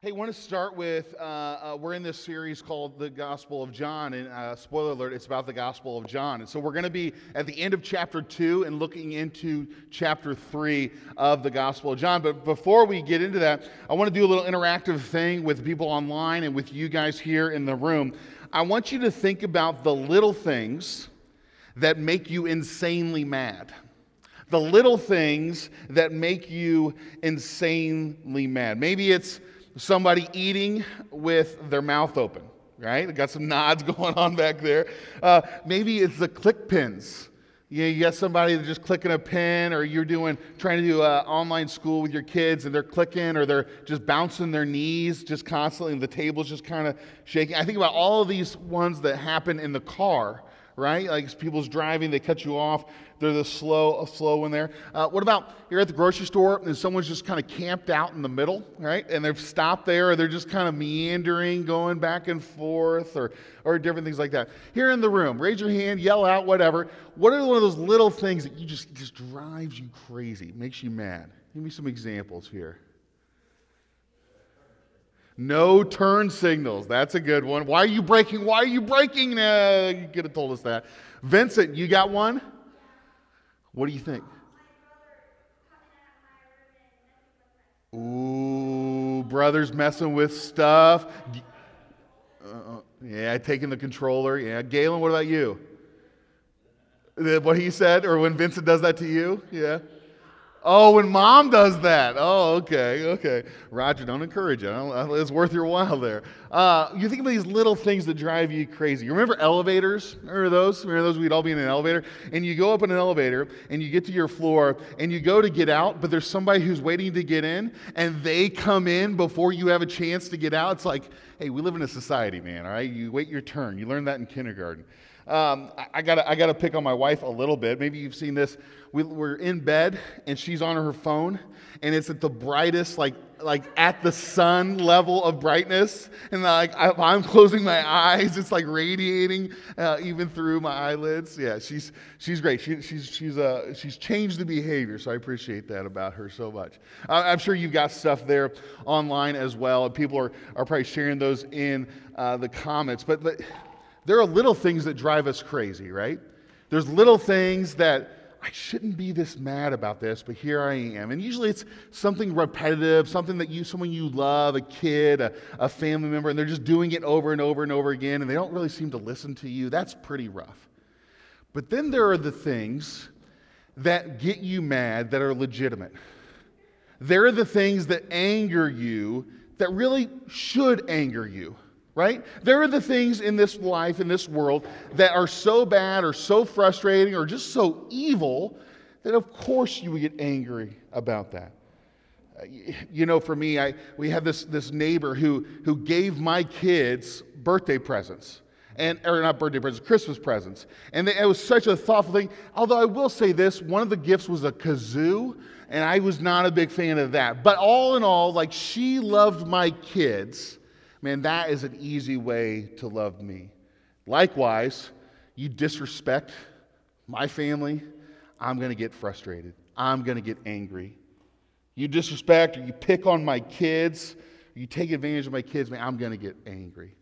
Hey, I want to start with uh, uh, we're in this series called the Gospel of John, and uh, spoiler alert, it's about the Gospel of John. And so we're going to be at the end of chapter two and looking into chapter three of the Gospel of John. But before we get into that, I want to do a little interactive thing with people online and with you guys here in the room. I want you to think about the little things that make you insanely mad the little things that make you insanely mad. Maybe it's somebody eating with their mouth open, right? Got some nods going on back there. Uh, maybe it's the click pins. You, you got somebody that's just clicking a pin, or you're doing trying to do uh, online school with your kids, and they're clicking, or they're just bouncing their knees just constantly, and the table's just kind of shaking. I think about all of these ones that happen in the car right? Like people's driving, they cut you off. They're the slow, a slow one there. Uh, what about you're at the grocery store and someone's just kind of camped out in the middle, right? And they've stopped there, or they're just kind of meandering, going back and forth, or or different things like that. Here in the room, raise your hand, yell out, whatever. What are one of those little things that you just just drives you crazy, makes you mad? Give me some examples here. No turn signals. That's a good one. Why are you braking? Why are you braking? Uh, you could have told us that. Vincent, you got one? What do you think? Ooh, brothers messing with stuff. Uh, yeah, taking the controller. Yeah, Galen, what about you? What he said, or when Vincent does that to you? Yeah. Oh, when mom does that. Oh, okay, okay. Roger, don't encourage it. It's worth your while there. Uh, you think about these little things that drive you crazy. You remember elevators? Remember those? Remember those? We'd all be in an elevator. And you go up in an elevator and you get to your floor and you go to get out, but there's somebody who's waiting to get in and they come in before you have a chance to get out. It's like, hey, we live in a society, man, all right? You wait your turn. You learn that in kindergarten. Um, I, I, gotta, I gotta pick on my wife a little bit. Maybe you've seen this. We, we're in bed and she's on her phone, and it's at the brightest, like, like at the sun level of brightness. And like I, am closing my eyes, it's like radiating uh, even through my eyelids. Yeah, she's she's great. She, she's she's uh, she's changed the behavior, so I appreciate that about her so much. I'm sure you've got stuff there online as well, and people are are probably sharing those in uh, the comments. But but there are little things that drive us crazy, right? There's little things that I shouldn't be this mad about this, but here I am. And usually it's something repetitive, something that you, someone you love, a kid, a, a family member, and they're just doing it over and over and over again, and they don't really seem to listen to you. That's pretty rough. But then there are the things that get you mad that are legitimate. There are the things that anger you that really should anger you right? There are the things in this life, in this world, that are so bad or so frustrating or just so evil that, of course, you would get angry about that. Uh, you know, for me, I, we have this, this neighbor who, who gave my kids birthday presents. And, or not birthday presents, Christmas presents. And they, it was such a thoughtful thing. Although I will say this one of the gifts was a kazoo, and I was not a big fan of that. But all in all, like she loved my kids Man, that is an easy way to love me. Likewise, you disrespect my family, I'm going to get frustrated. I'm going to get angry. You disrespect or you pick on my kids, you take advantage of my kids, man, I'm going to get angry.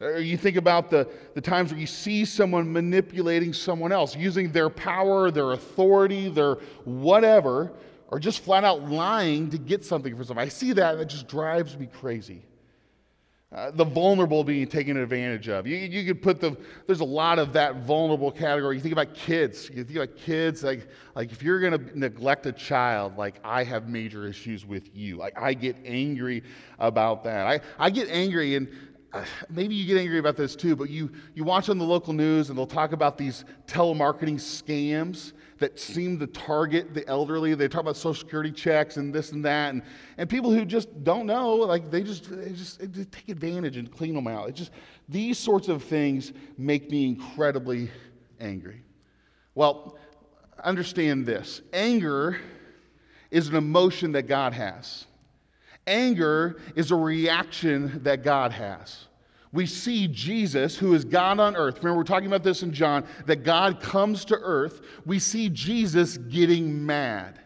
Or you think about the, the times where you see someone manipulating someone else, using their power, their authority, their whatever, or just flat out lying to get something for someone. I see that and it just drives me crazy. Uh, the vulnerable being taken advantage of. You, you could put the, there's a lot of that vulnerable category. You think about kids. You think about kids, like, like if you're going to neglect a child, like I have major issues with you. Like I get angry about that. I, I get angry, and uh, maybe you get angry about this too, but you, you watch on the local news and they'll talk about these telemarketing scams that seem to target the elderly. They talk about social security checks and this and that, and, and people who just don't know, like they just, they just, they take advantage and clean them out. Just these sorts of things make me incredibly angry. Well, understand this: anger is an emotion that God has. Anger is a reaction that God has we see Jesus, who is God on earth. Remember, we're talking about this in John, that God comes to earth. We see Jesus getting mad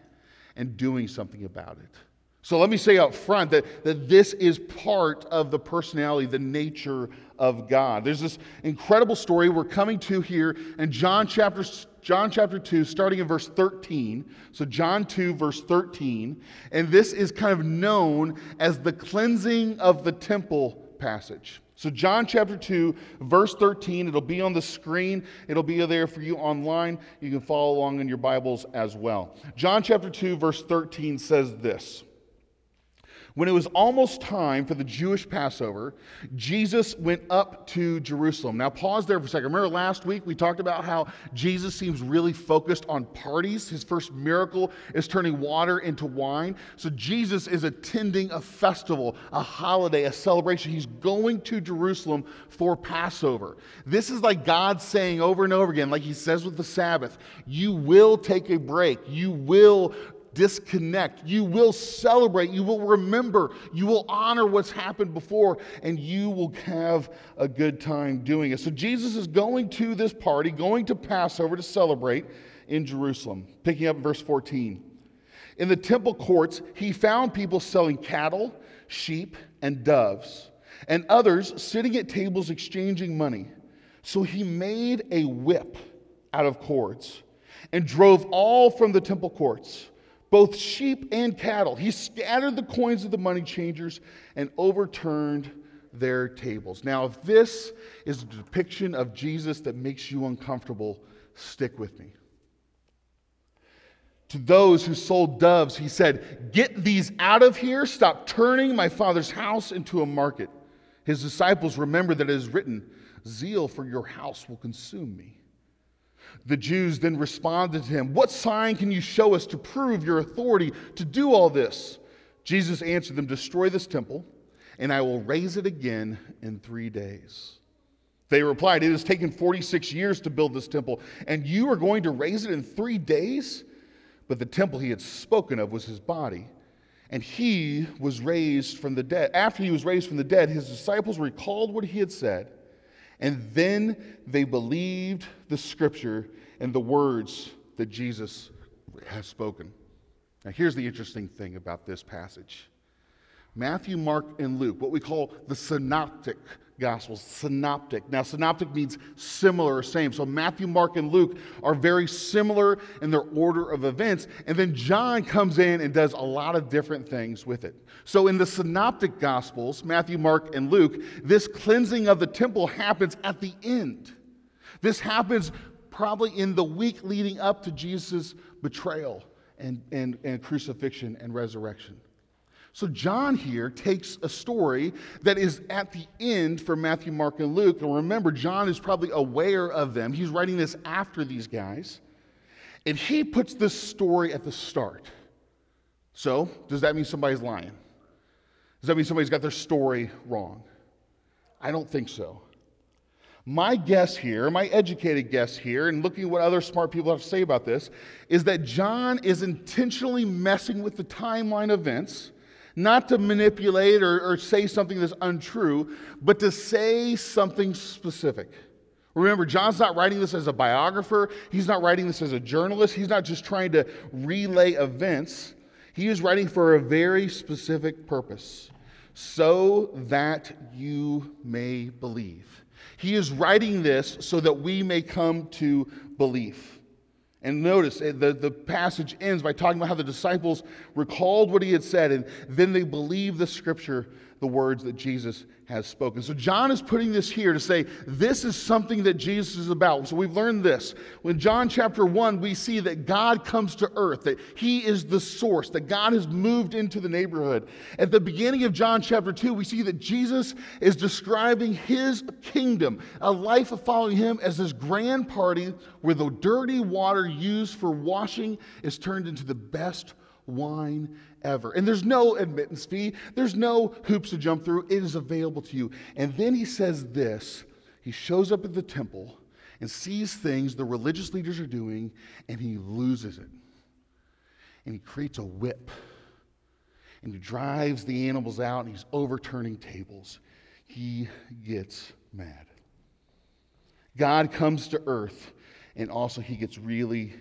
and doing something about it. So let me say up front that, that this is part of the personality, the nature of God. There's this incredible story we're coming to here in John chapter, John chapter 2, starting in verse 13. So, John 2, verse 13. And this is kind of known as the cleansing of the temple passage. So, John chapter 2, verse 13, it'll be on the screen. It'll be there for you online. You can follow along in your Bibles as well. John chapter 2, verse 13 says this when it was almost time for the Jewish Passover, Jesus went up to Jerusalem. Now, pause there for a second. Remember last week we talked about how Jesus seems really focused on parties? His first miracle is turning water into wine. So, Jesus is attending a festival, a holiday, a celebration. He's going to Jerusalem for Passover. This is like God saying over and over again, like he says with the Sabbath, you will take a break. You will disconnect. You will celebrate. You will remember. You will honor what's happened before, and you will have a good time doing it. So, Jesus is going to this party, going to Passover to celebrate in Jerusalem. Picking up verse 14. In the temple courts, he found people selling cattle, sheep, and doves, and others sitting at tables exchanging money. So he made a whip out of cords and drove all from the temple courts both sheep and cattle. He scattered the coins of the money changers and overturned their tables. Now, if this is a depiction of Jesus that makes you uncomfortable, stick with me. To those who sold doves, he said, Get these out of here. Stop turning my father's house into a market. His disciples remembered that it is written, Zeal for your house will consume me. The Jews then responded to him, What sign can you show us to prove your authority to do all this? Jesus answered them, Destroy this temple, and I will raise it again in three days. They replied, It has taken 46 years to build this temple, and you are going to raise it in three days? But the temple he had spoken of was his body. And he was raised from the dead. After he was raised from the dead, his disciples recalled what he had said and then they believed the scripture and the words that Jesus has spoken. Now, here's the interesting thing about this passage Matthew, Mark, and Luke, what we call the synoptic Gospels, synoptic. Now, synoptic means similar or same. So, Matthew, Mark, and Luke are very similar in their order of events. And then John comes in and does a lot of different things with it. So, in the synoptic Gospels, Matthew, Mark, and Luke, this cleansing of the temple happens at the end. This happens probably in the week leading up to Jesus' betrayal and, and, and crucifixion and resurrection. So, John here takes a story that is at the end for Matthew, Mark, and Luke. And remember, John is probably aware of them. He's writing this after these guys. And he puts this story at the start. So, does that mean somebody's lying? Does that mean somebody's got their story wrong? I don't think so. My guess here, my educated guess here, and looking at what other smart people have to say about this, is that John is intentionally messing with the timeline events not to manipulate or, or say something that's untrue, but to say something specific. Remember, John's not writing this as a biographer. He's not writing this as a journalist. He's not just trying to relay events. He is writing for a very specific purpose so that you may believe. He is writing this so that we may come to belief. And notice eh, the, the passage ends by talking about how the disciples recalled what he had said, and then they believed the scripture, the words that Jesus has spoken. So John is putting this here to say this is something that Jesus is about. So we've learned this. When John chapter 1, we see that God comes to earth, that he is the source, that God has moved into the neighborhood. At the beginning of John chapter 2, we see that Jesus is describing his kingdom, a life of following him as this grand party where the dirty water used for washing is turned into the best wine ever. And there's no admittance fee, there's no hoops to jump through. It is available to you. And then he says this he shows up at the temple and sees things the religious leaders are doing, and he loses it. And he creates a whip. And he drives the animals out, and he's overturning tables. He gets mad. God comes to earth, and also he gets really,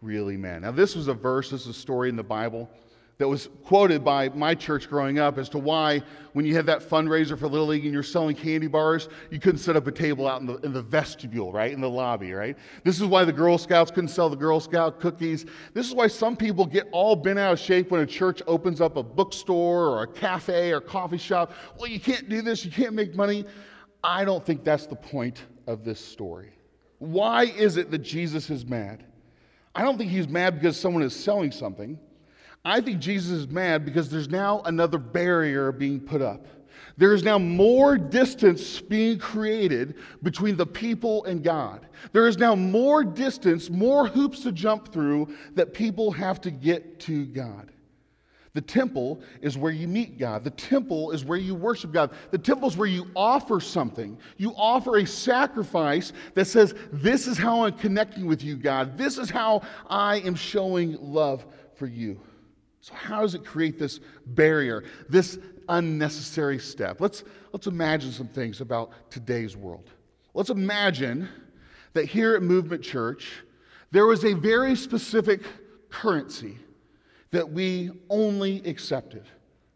really mad. Now, this was a verse, this is a story in the Bible that was quoted by my church growing up as to why, when you had that fundraiser for Little League and you're selling candy bars, you couldn't set up a table out in the, in the vestibule, right? In the lobby, right? This is why the Girl Scouts couldn't sell the Girl Scout cookies. This is why some people get all bent out of shape when a church opens up a bookstore or a cafe or coffee shop. Well, you can't do this, you can't make money. I don't think that's the point of this story. Why is it that Jesus is mad? I don't think he's mad because someone is selling something. I think Jesus is mad because there's now another barrier being put up. There is now more distance being created between the people and God. There is now more distance, more hoops to jump through that people have to get to God. The temple is where you meet God. The temple is where you worship God. The temple is where you offer something. You offer a sacrifice that says, This is how I'm connecting with you, God. This is how I am showing love for you. So, how does it create this barrier, this unnecessary step? Let's, let's imagine some things about today's world. Let's imagine that here at Movement Church, there was a very specific currency that we only accepted,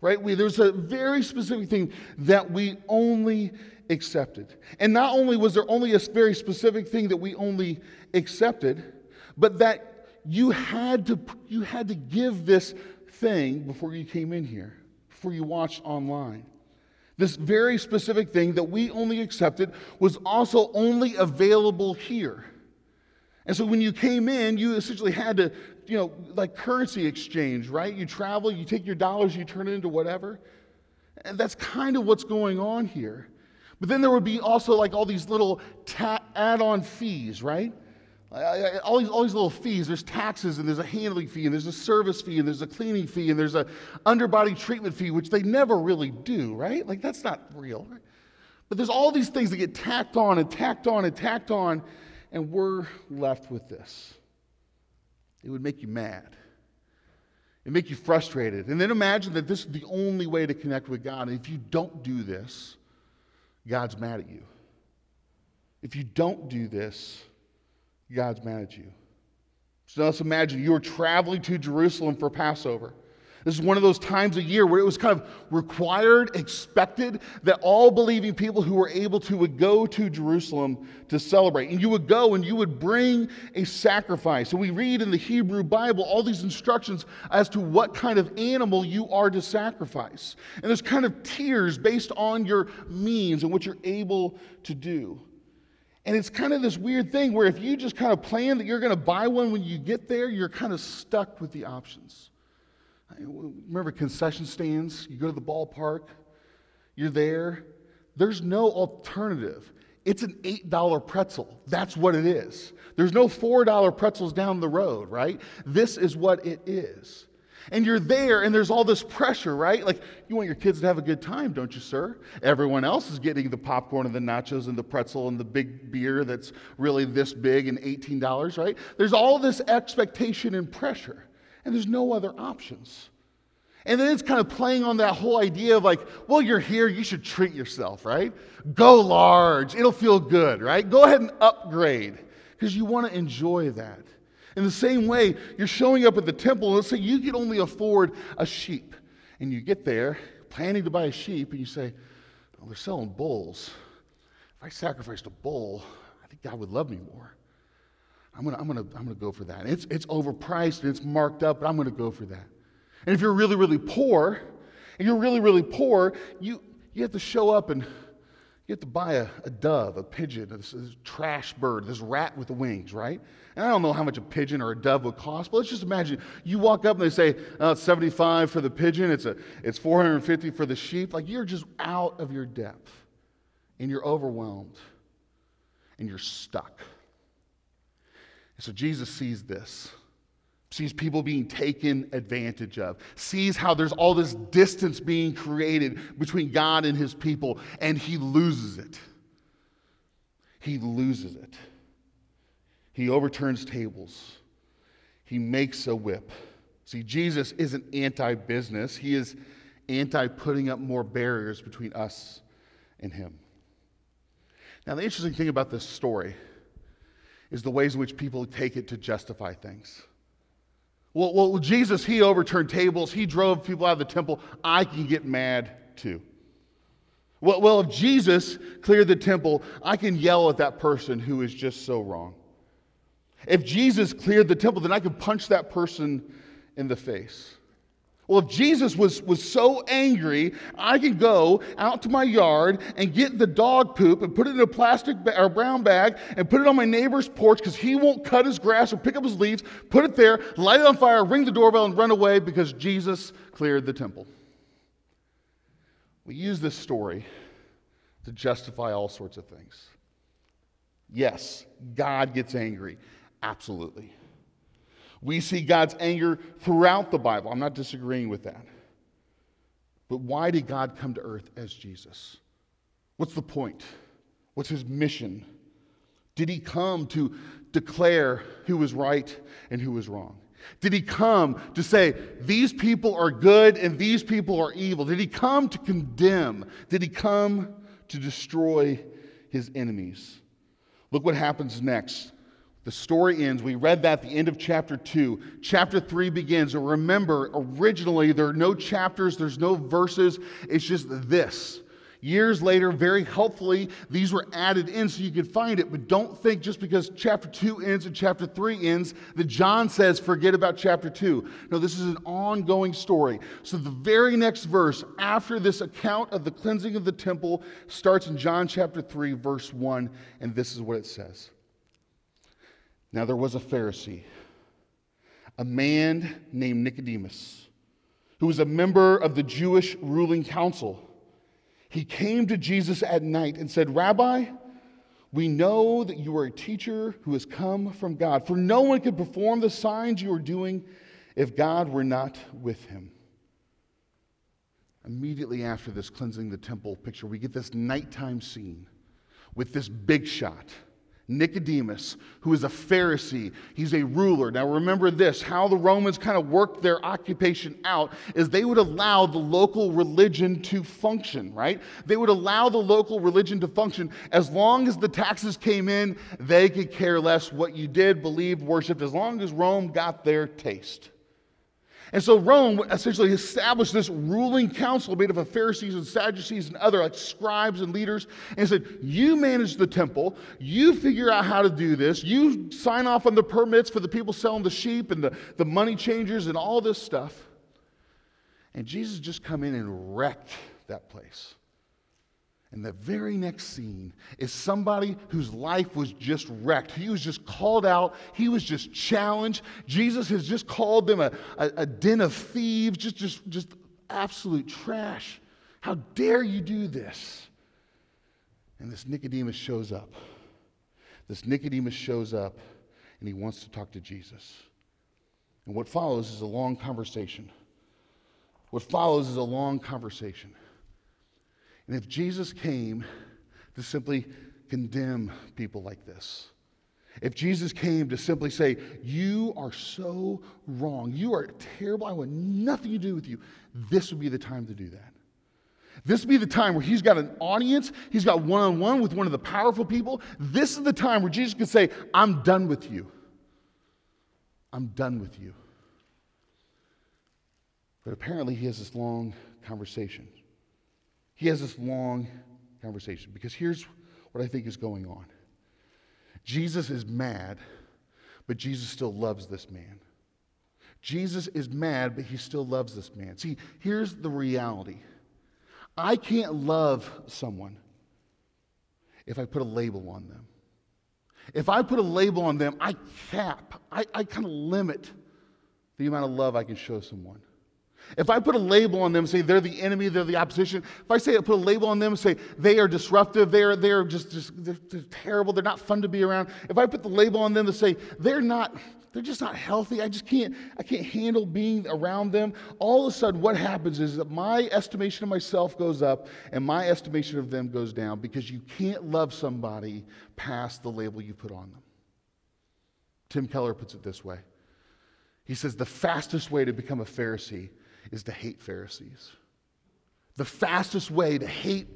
right? We, there's a very specific thing that we only accepted. And not only was there only a very specific thing that we only accepted, but that you had to, you had to give this thing before you came in here, before you watched online. This very specific thing that we only accepted was also only available here. And so when you came in, you essentially had to, you know, like currency exchange, right? You travel, you take your dollars, you turn it into whatever. And that's kind of what's going on here. But then there would be also like all these little ta- add on fees, right? All these, all these little fees there's taxes and there's a handling fee and there's a service fee and there's a cleaning fee and there's a underbody treatment fee which they never really do right? Like that's not real right? but there's all these things that get tacked on and tacked on and tacked on and we're left with this. It would make you mad. It make you frustrated. And then imagine that this is the only way to connect with god. And if you don't do this god's mad at you. If you don't do this God's mad at you. So let's imagine you were traveling to Jerusalem for Passover. This is one of those times a year where it was kind of required, expected that all believing people who were able to would go to Jerusalem to celebrate. And you would go and you would bring a sacrifice. And we read in the Hebrew Bible all these instructions as to what kind of animal you are to sacrifice. And there's kind of tiers based on your means and what you're able to do. And it's kind of this weird thing where if you just kind of plan that you're going to buy one when you get there, you're kind of stuck with the options. Remember concession stands? You go to the ballpark, you're there. There's no alternative. It's an $8 pretzel. That's what it is. There's no $4 pretzels down the road, right? This is what it is and you're there and there's all this pressure, right? Like, you want your kids to have a good time, don't you, sir? Everyone else is getting the popcorn and the nachos and the pretzel and the big beer that's really this big and $18, right? There's all this expectation and pressure, and there's no other options. And then it's kind of playing on that whole idea of like, well, you're here, you should treat yourself, right? Go large, it'll feel good, right? Go ahead and upgrade because you want to enjoy that. In the same way, you're showing up at the temple, let's say you can only afford a sheep. And you get there planning to buy a sheep, and you say, well, they're selling bulls. If I sacrificed a bull, I think God would love me more. I'm gonna, I'm gonna, I'm gonna go for that. It's, it's overpriced and it's marked up, but I'm gonna go for that. And if you're really, really poor, and you're really, really poor, you, you have to show up and you have to buy a, a dove, a pigeon, this, this trash bird, this rat with the wings, right? And I don't know how much a pigeon or a dove would cost, but let's just imagine you walk up and they say, oh, it's 75 for the pigeon, it's, a, it's 450 for the sheep. Like you're just out of your depth and you're overwhelmed and you're stuck. And so Jesus sees this sees people being taken advantage of, sees how there's all this distance being created between God and his people, and he loses it. He loses it. He overturns tables, he makes a whip. See, Jesus isn't anti business, he is anti putting up more barriers between us and him. Now, the interesting thing about this story is the ways in which people take it to justify things. Well, well, Jesus, he overturned tables, he drove people out of the temple. I can get mad too. Well, well, if Jesus cleared the temple, I can yell at that person who is just so wrong. If Jesus cleared the temple, then I can punch that person in the face. Well, if Jesus was, was so angry, I can go out to my yard and get the dog poop and put it in a plastic ba- or brown bag and put it on my neighbor's porch because he won't cut his grass or pick up his leaves, put it there, light it on fire, ring the doorbell, and run away because Jesus cleared the temple. We use this story to justify all sorts of things. Yes, God gets angry. Absolutely. We see God's anger throughout the Bible. I'm not disagreeing with that. But why did God come to earth as Jesus? What's the point? What's his mission? Did he come to declare who was right and who was wrong? Did he come to say, these people are good and these people are evil? Did he come to condemn? Did he come to destroy his enemies? Look what happens next. The story ends. We read that at the end of chapter 2. Chapter 3 begins. And remember, originally, there are no chapters, there's no verses. It's just this. Years later, very helpfully, these were added in so you could find it. But don't think just because chapter 2 ends and chapter 3 ends that John says, forget about chapter 2. No, this is an ongoing story. So the very next verse after this account of the cleansing of the temple starts in John chapter 3, verse 1, and this is what it says. Now there was a Pharisee, a man named Nicodemus, who was a member of the Jewish ruling council. He came to Jesus at night and said, Rabbi, we know that you are a teacher who has come from God, for no one could perform the signs you are doing if God were not with him. Immediately after this cleansing the temple picture, we get this nighttime scene with this big shot Nicodemus, who is a Pharisee. He's a ruler. Now, remember this how the Romans kind of worked their occupation out is they would allow the local religion to function, right? They would allow the local religion to function as long as the taxes came in, they could care less what you did, believed, worshiped, as long as Rome got their taste. And so Rome essentially established this ruling council made up of Pharisees and Sadducees and other like scribes and leaders and said, You manage the temple, you figure out how to do this, you sign off on the permits for the people selling the sheep and the, the money changers and all this stuff. And Jesus just come in and wrecked that place. And the very next scene is somebody whose life was just wrecked. He was just called out. He was just challenged. Jesus has just called them a, a, a, den of thieves, just, just, just absolute trash. How dare you do this? And this Nicodemus shows up. This Nicodemus shows up and he wants to talk to Jesus. And what follows is a long conversation. What follows is a long conversation. And if Jesus came to simply condemn people like this, if Jesus came to simply say, You are so wrong, you are terrible, I want nothing to do with you, this would be the time to do that. This would be the time where he's got an audience, he's got one on one with one of the powerful people. This is the time where Jesus could say, I'm done with you. I'm done with you. But apparently, he has this long conversation he has this long conversation because here's what I think is going on Jesus is mad, but Jesus still loves this man. Jesus is mad, but he still loves this man. See, here's the reality I can't love someone if I put a label on them. If I put a label on them, I cap, I, I kind of limit the amount of love I can show someone. If I put a label on them say they're the enemy, they're the opposition, if I say I put a label on them say they are disruptive, they're, they're just, just they're, they're terrible, they're not fun to be around, if I put the label on them to say they're not, they're just not healthy, I just can't, I can't handle being around them, all of a sudden what happens is that my estimation of myself goes up and my estimation of them goes down because you can't love somebody past the label you put on them. Tim Keller puts it this way. He says the fastest way to become a Pharisee is to hate Pharisees. The fastest way to hate,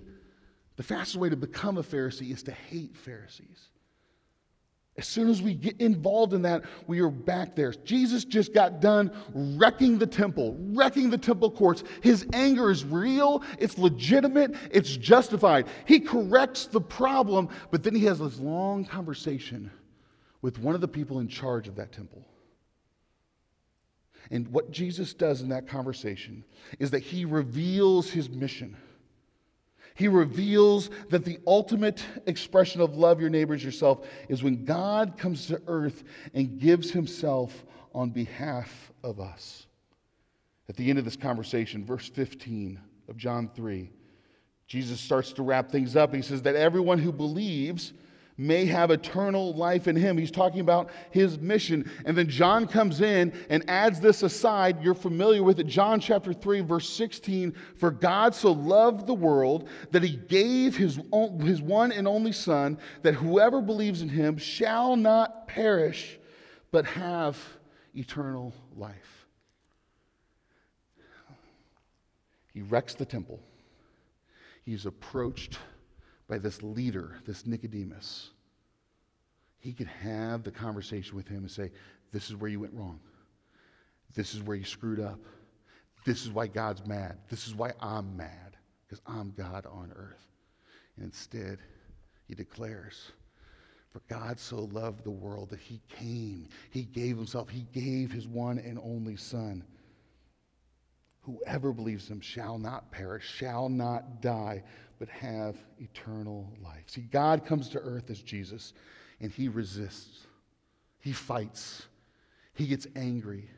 the fastest way to become a Pharisee is to hate Pharisees. As soon as we get involved in that, we are back there. Jesus just got done wrecking the temple, wrecking the temple courts. His anger is real, it's legitimate, it's justified. He corrects the problem, but then he has this long conversation with one of the people in charge of that temple. And what Jesus does in that conversation is that he reveals his mission. He reveals that the ultimate expression of love your neighbors yourself is when God comes to earth and gives himself on behalf of us. At the end of this conversation, verse 15 of John 3, Jesus starts to wrap things up. He says that everyone who believes may have eternal life in him. He's talking about his mission. And then John comes in and adds this aside. You're familiar with it. John chapter 3, verse 16. For God so loved the world that he gave his, his one and only Son, that whoever believes in him shall not perish, but have eternal life. He wrecks the temple. He's approached by this leader, this Nicodemus, he could have the conversation with him and say, This is where you went wrong. This is where you screwed up. This is why God's mad. This is why I'm mad, because I'm God on earth. And instead, he declares, For God so loved the world that he came, he gave himself, he gave his one and only Son. Whoever believes him shall not perish, shall not die, but have eternal life. See, God comes to earth as Jesus, and he resists, he fights, he gets angry.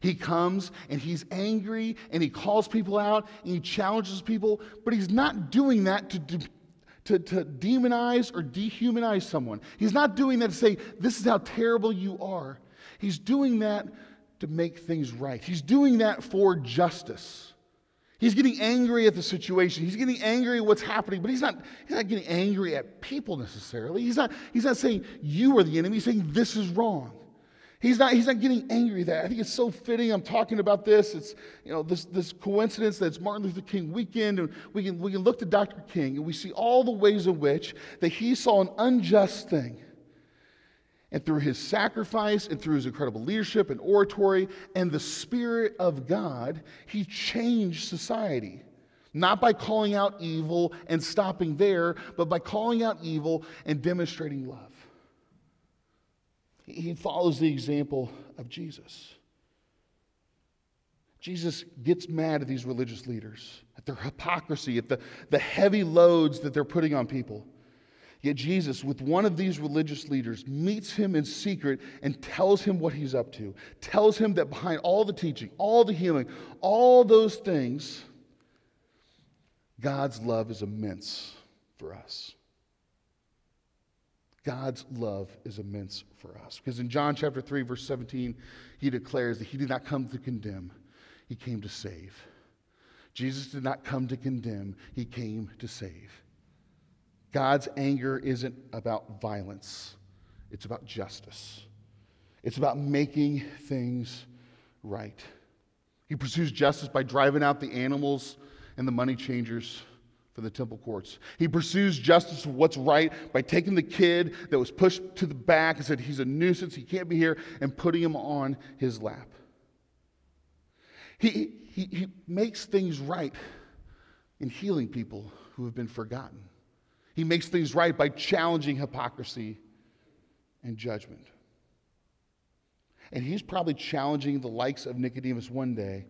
He comes and he's angry and he calls people out and he challenges people, but he's not doing that to, to, to demonize or dehumanize someone. He's not doing that to say, This is how terrible you are. He's doing that to make things right. He's doing that for justice. He's getting angry at the situation. He's getting angry at what's happening, but he's not, he's not getting angry at people necessarily. He's not, he's not saying you are the enemy. He's saying this is wrong. He's not, he's not getting angry at that. I think it's so fitting. I'm talking about this. It's, you know, this, this coincidence that it's Martin Luther King weekend, and we can, we can look to Dr. King, and we see all the ways in which that he saw an unjust thing and through his sacrifice and through his incredible leadership and oratory and the Spirit of God, he changed society. Not by calling out evil and stopping there, but by calling out evil and demonstrating love. He follows the example of Jesus. Jesus gets mad at these religious leaders, at their hypocrisy, at the, the heavy loads that they're putting on people. Yet Jesus, with one of these religious leaders, meets him in secret and tells him what he's up to. Tells him that behind all the teaching, all the healing, all those things, God's love is immense for us. God's love is immense for us. Because in John chapter 3, verse 17, he declares that he did not come to condemn, he came to save. Jesus did not come to condemn, he came to save. God's anger isn't about violence, it's about justice. It's about making things right. He pursues justice by driving out the animals and the money changers from the temple courts. He pursues justice for what's right by taking the kid that was pushed to the back and said he's a nuisance, he can't be here, and putting him on his lap. He, he, he makes things right in healing people who have been forgotten. He makes things right by challenging hypocrisy and judgment. And he's probably challenging the likes of Nicodemus one day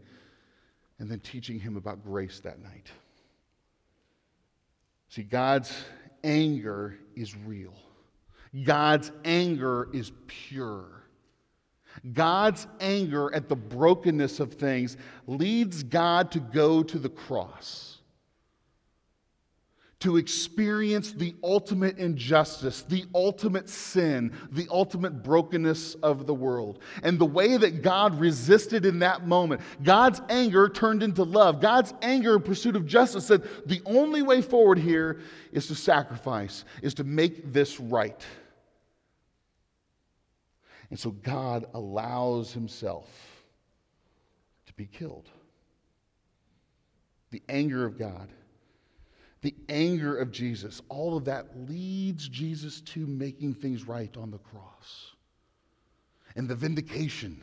and then teaching him about grace that night. See, God's anger is real, God's anger is pure. God's anger at the brokenness of things leads God to go to the cross to experience the ultimate injustice, the ultimate sin, the ultimate brokenness of the world. And the way that God resisted in that moment, God's anger turned into love. God's anger in pursuit of justice said, the only way forward here is to sacrifice, is to make this right. And so God allows himself to be killed. The anger of God the anger of Jesus, all of that leads Jesus to making things right on the cross. And the vindication,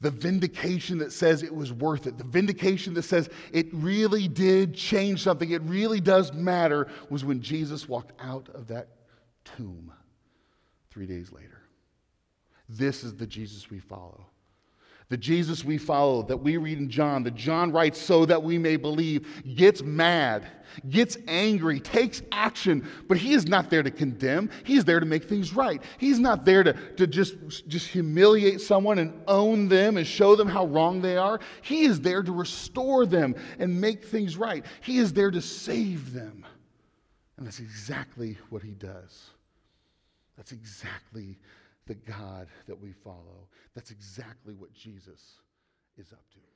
the vindication that says it was worth it, the vindication that says it really did change something, it really does matter, was when Jesus walked out of that tomb three days later. This is the Jesus we follow. The Jesus we follow that we read in John, that John writes so that we may believe, gets mad, gets angry, takes action, but he is not there to condemn. He's there to make things right. He's not there to, to just, just humiliate someone and own them and show them how wrong they are. He is there to restore them and make things right. He is there to save them. And that's exactly what he does. That's exactly the God that we follow. That's exactly what Jesus is up to.